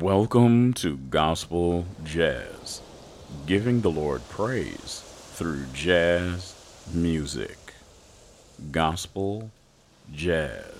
Welcome to Gospel Jazz, giving the Lord praise through jazz music. Gospel Jazz.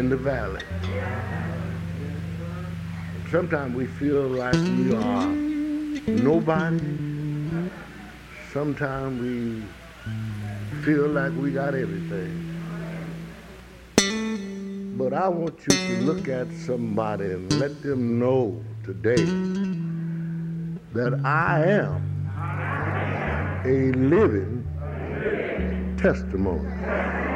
In the valley. Sometimes we feel like we are nobody. Sometimes we feel like we got everything. But I want you to look at somebody and let them know today that I am a living testimony.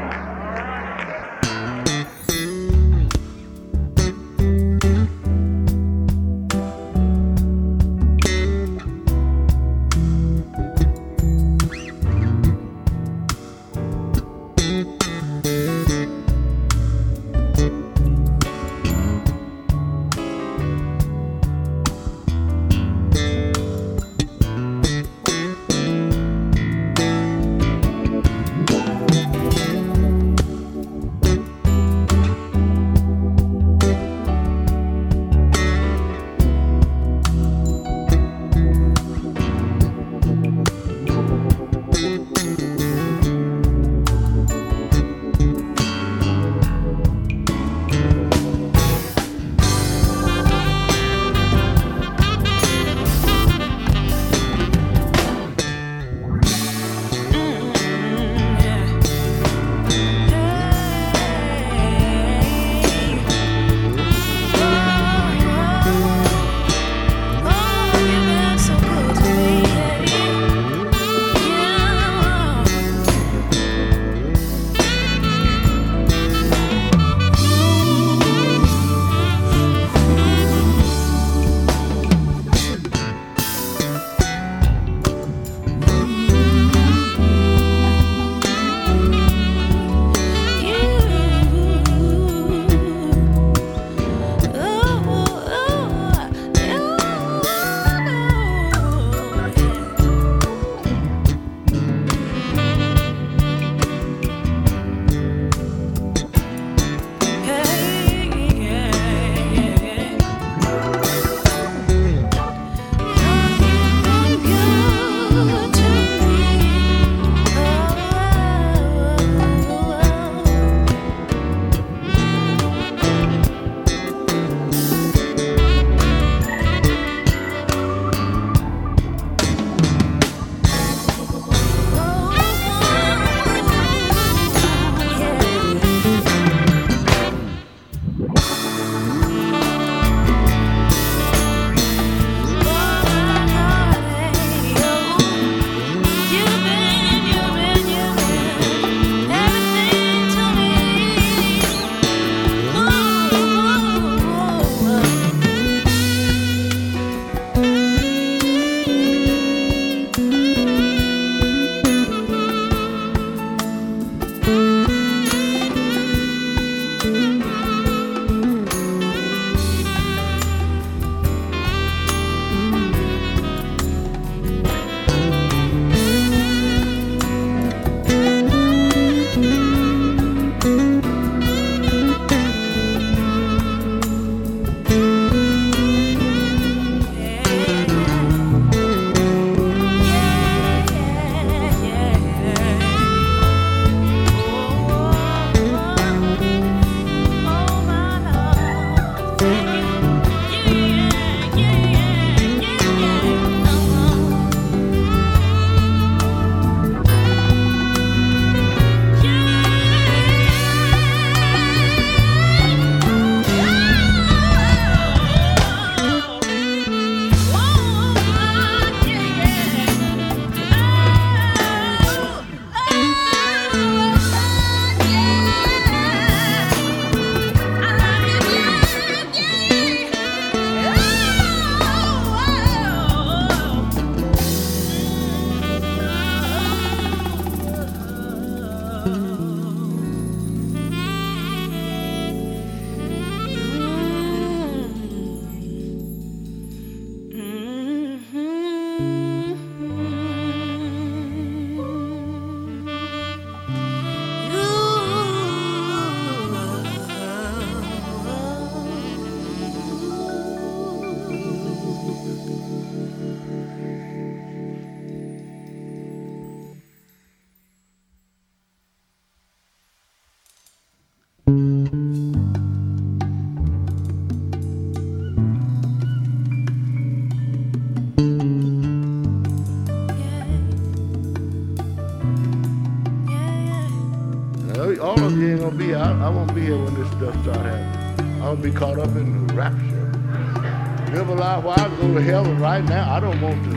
Be I, I won't be here when this stuff start happening. I'm gonna be caught up in the rapture. Live a life where I go to heaven right now. I don't want to.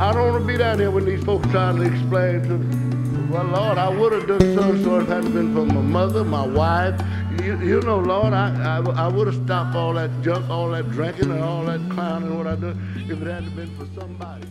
I don't want to be down here when these folks trying to explain to me. Well, Lord, I would have done so and so if it hadn't been for my mother, my wife. You, you know, Lord, I, I, I would have stopped all that junk, all that drinking, and all that clowning, what I do if it hadn't been for somebody.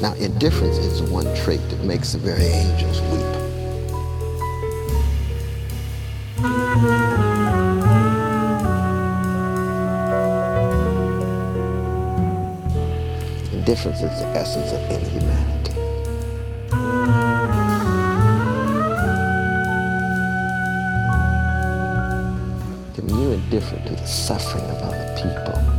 Now, indifference is one trait that makes the very angels weep. Indifference is the essence of inhumanity. When you're indifferent to the suffering of other people,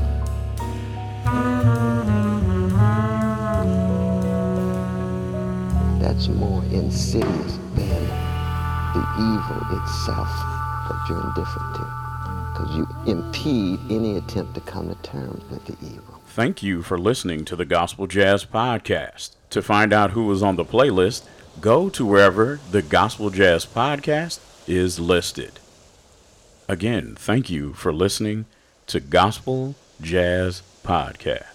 that's more insidious than the evil itself that you're indifferent to. Because you impede any attempt to come to terms with the evil. Thank you for listening to the Gospel Jazz Podcast. To find out who was on the playlist, go to wherever the Gospel Jazz Podcast is listed. Again, thank you for listening to Gospel Jazz Podcast.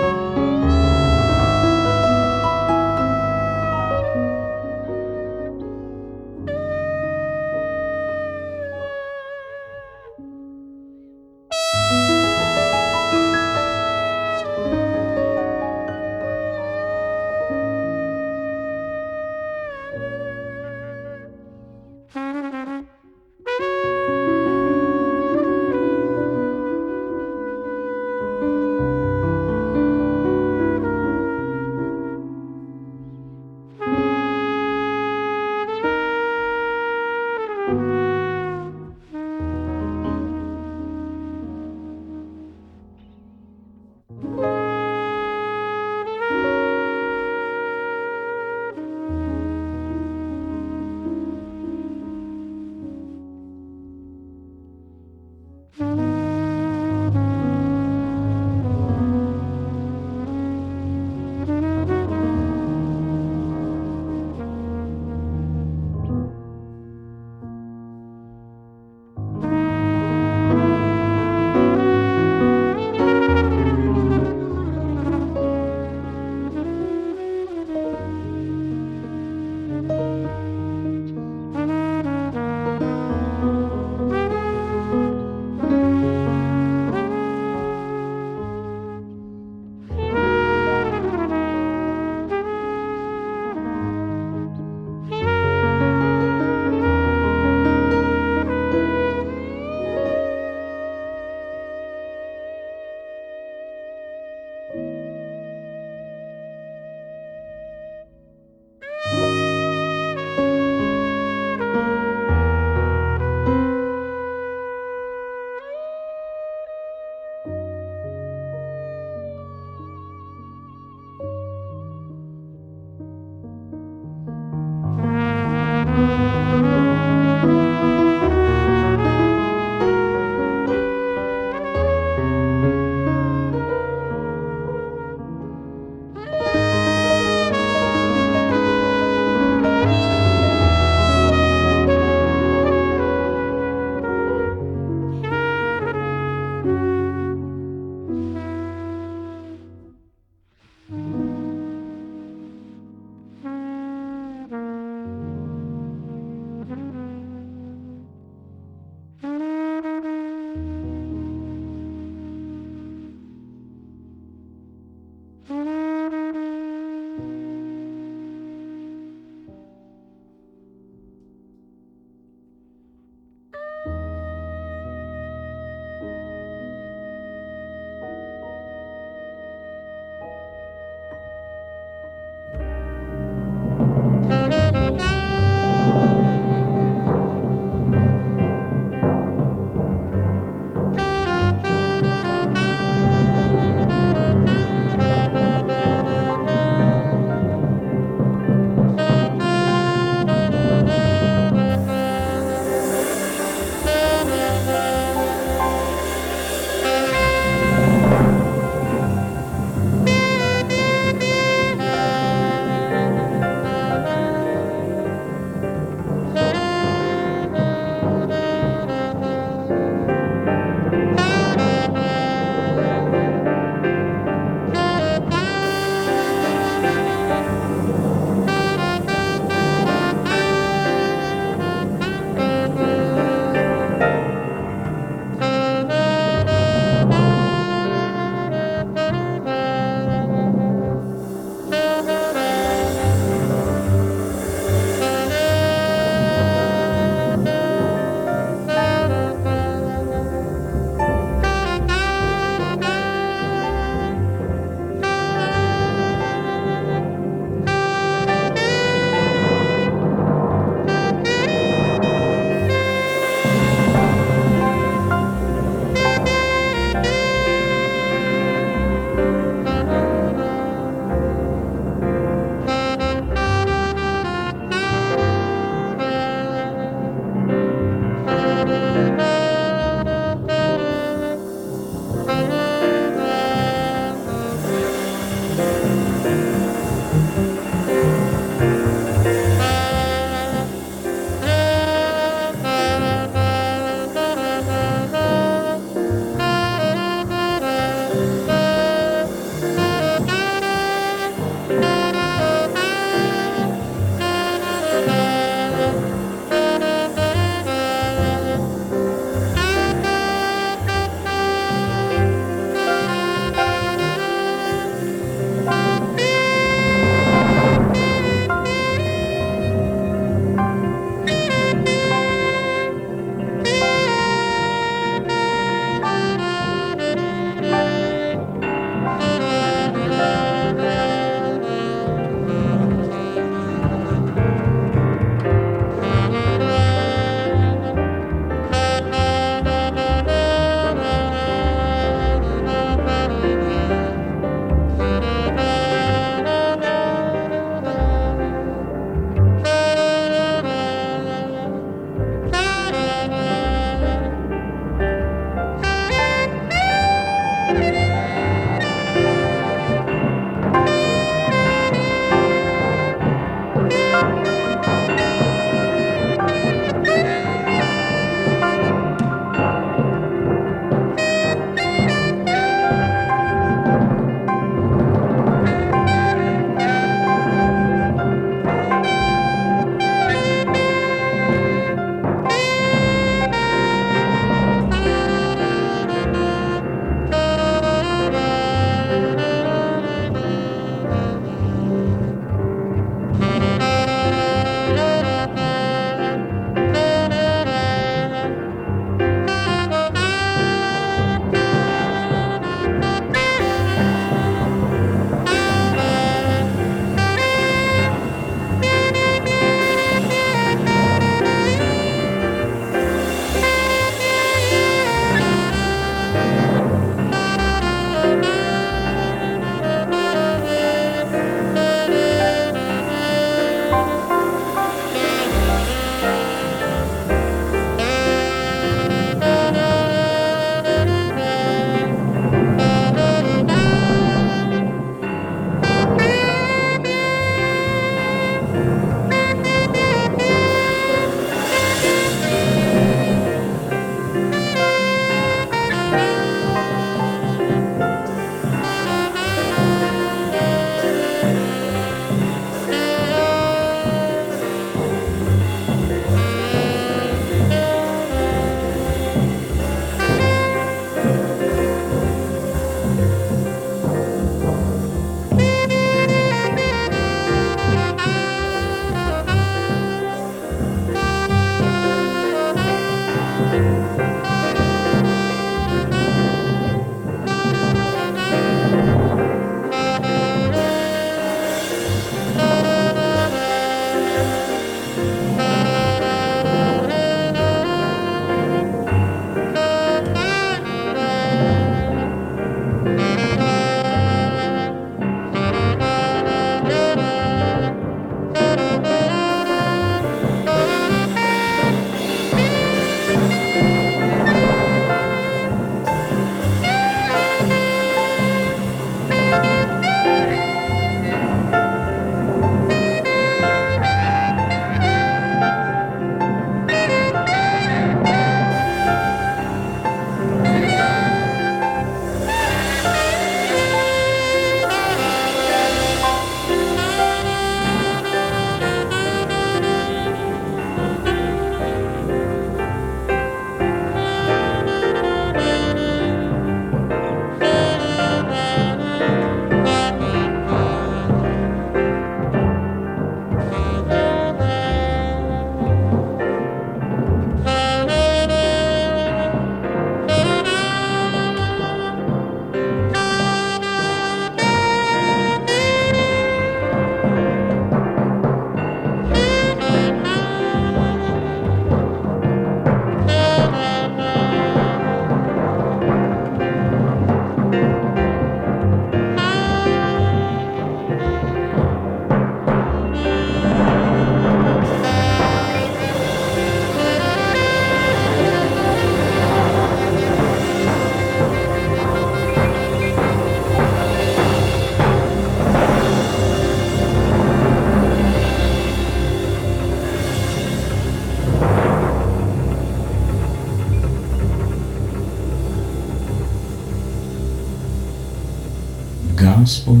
Gospel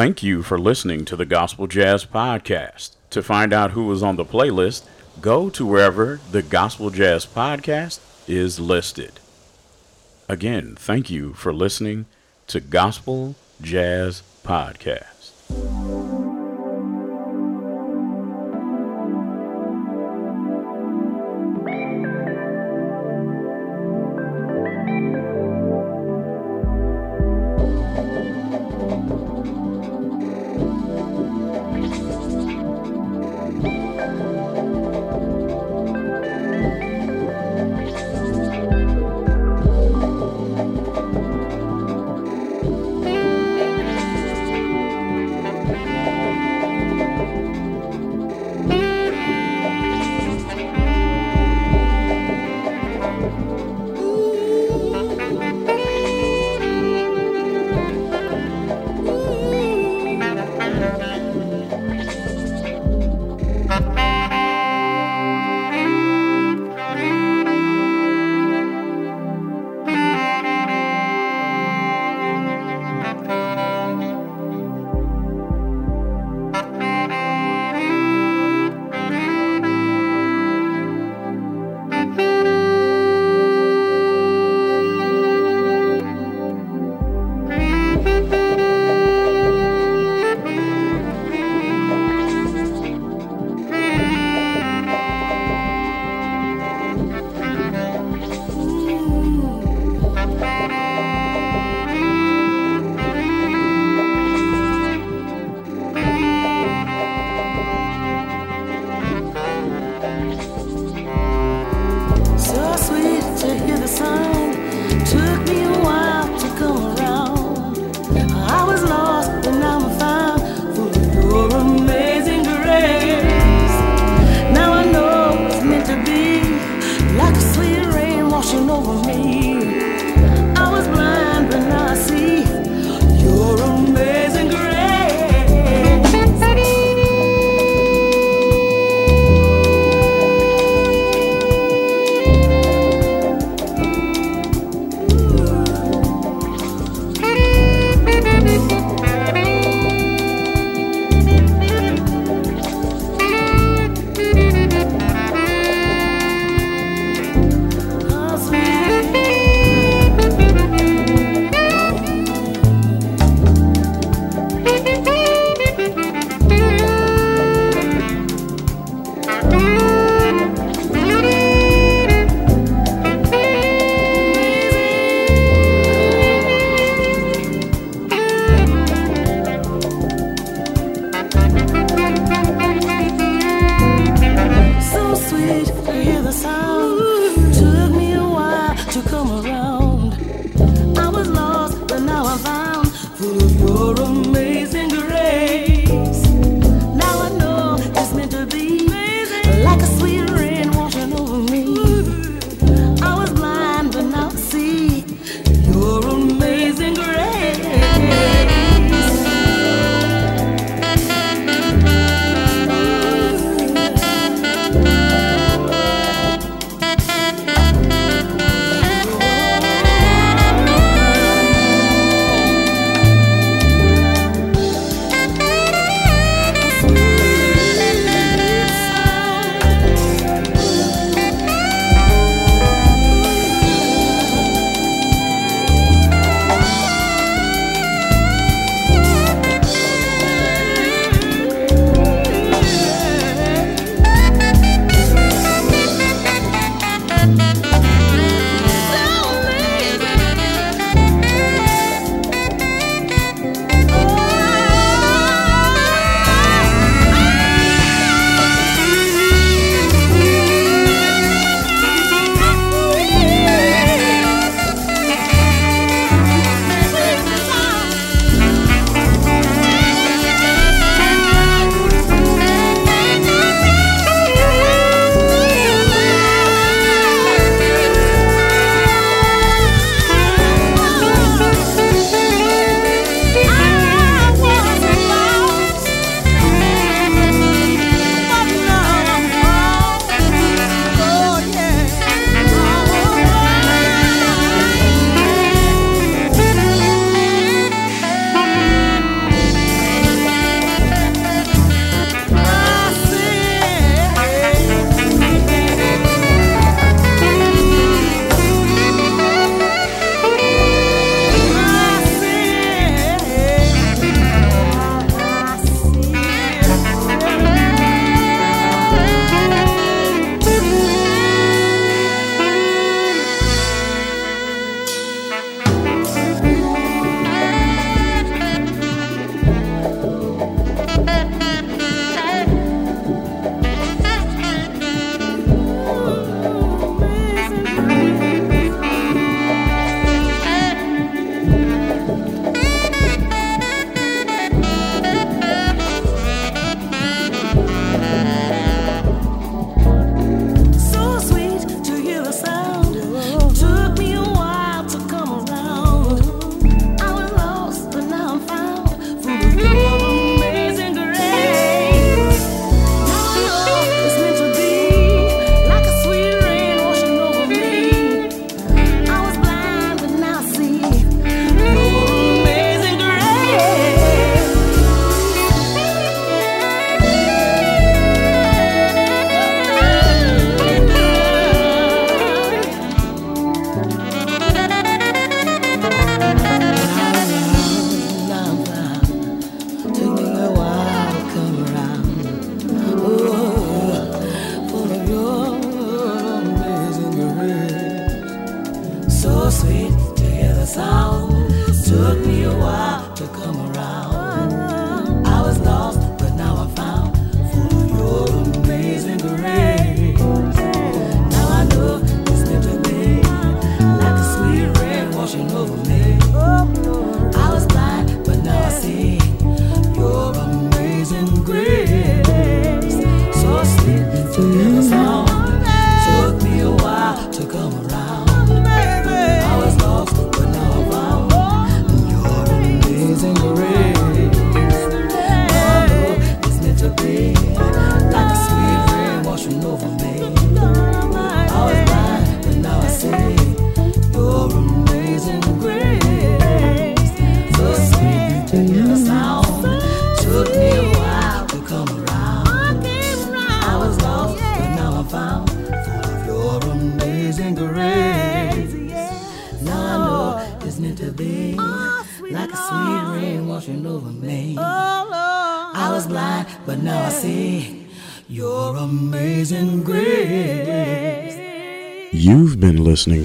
Thank you for listening to the Gospel Jazz Podcast. To find out who is on the playlist, go to wherever the Gospel Jazz Podcast is listed. Again, thank you for listening to Gospel Jazz Podcast.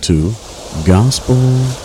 To Gospel.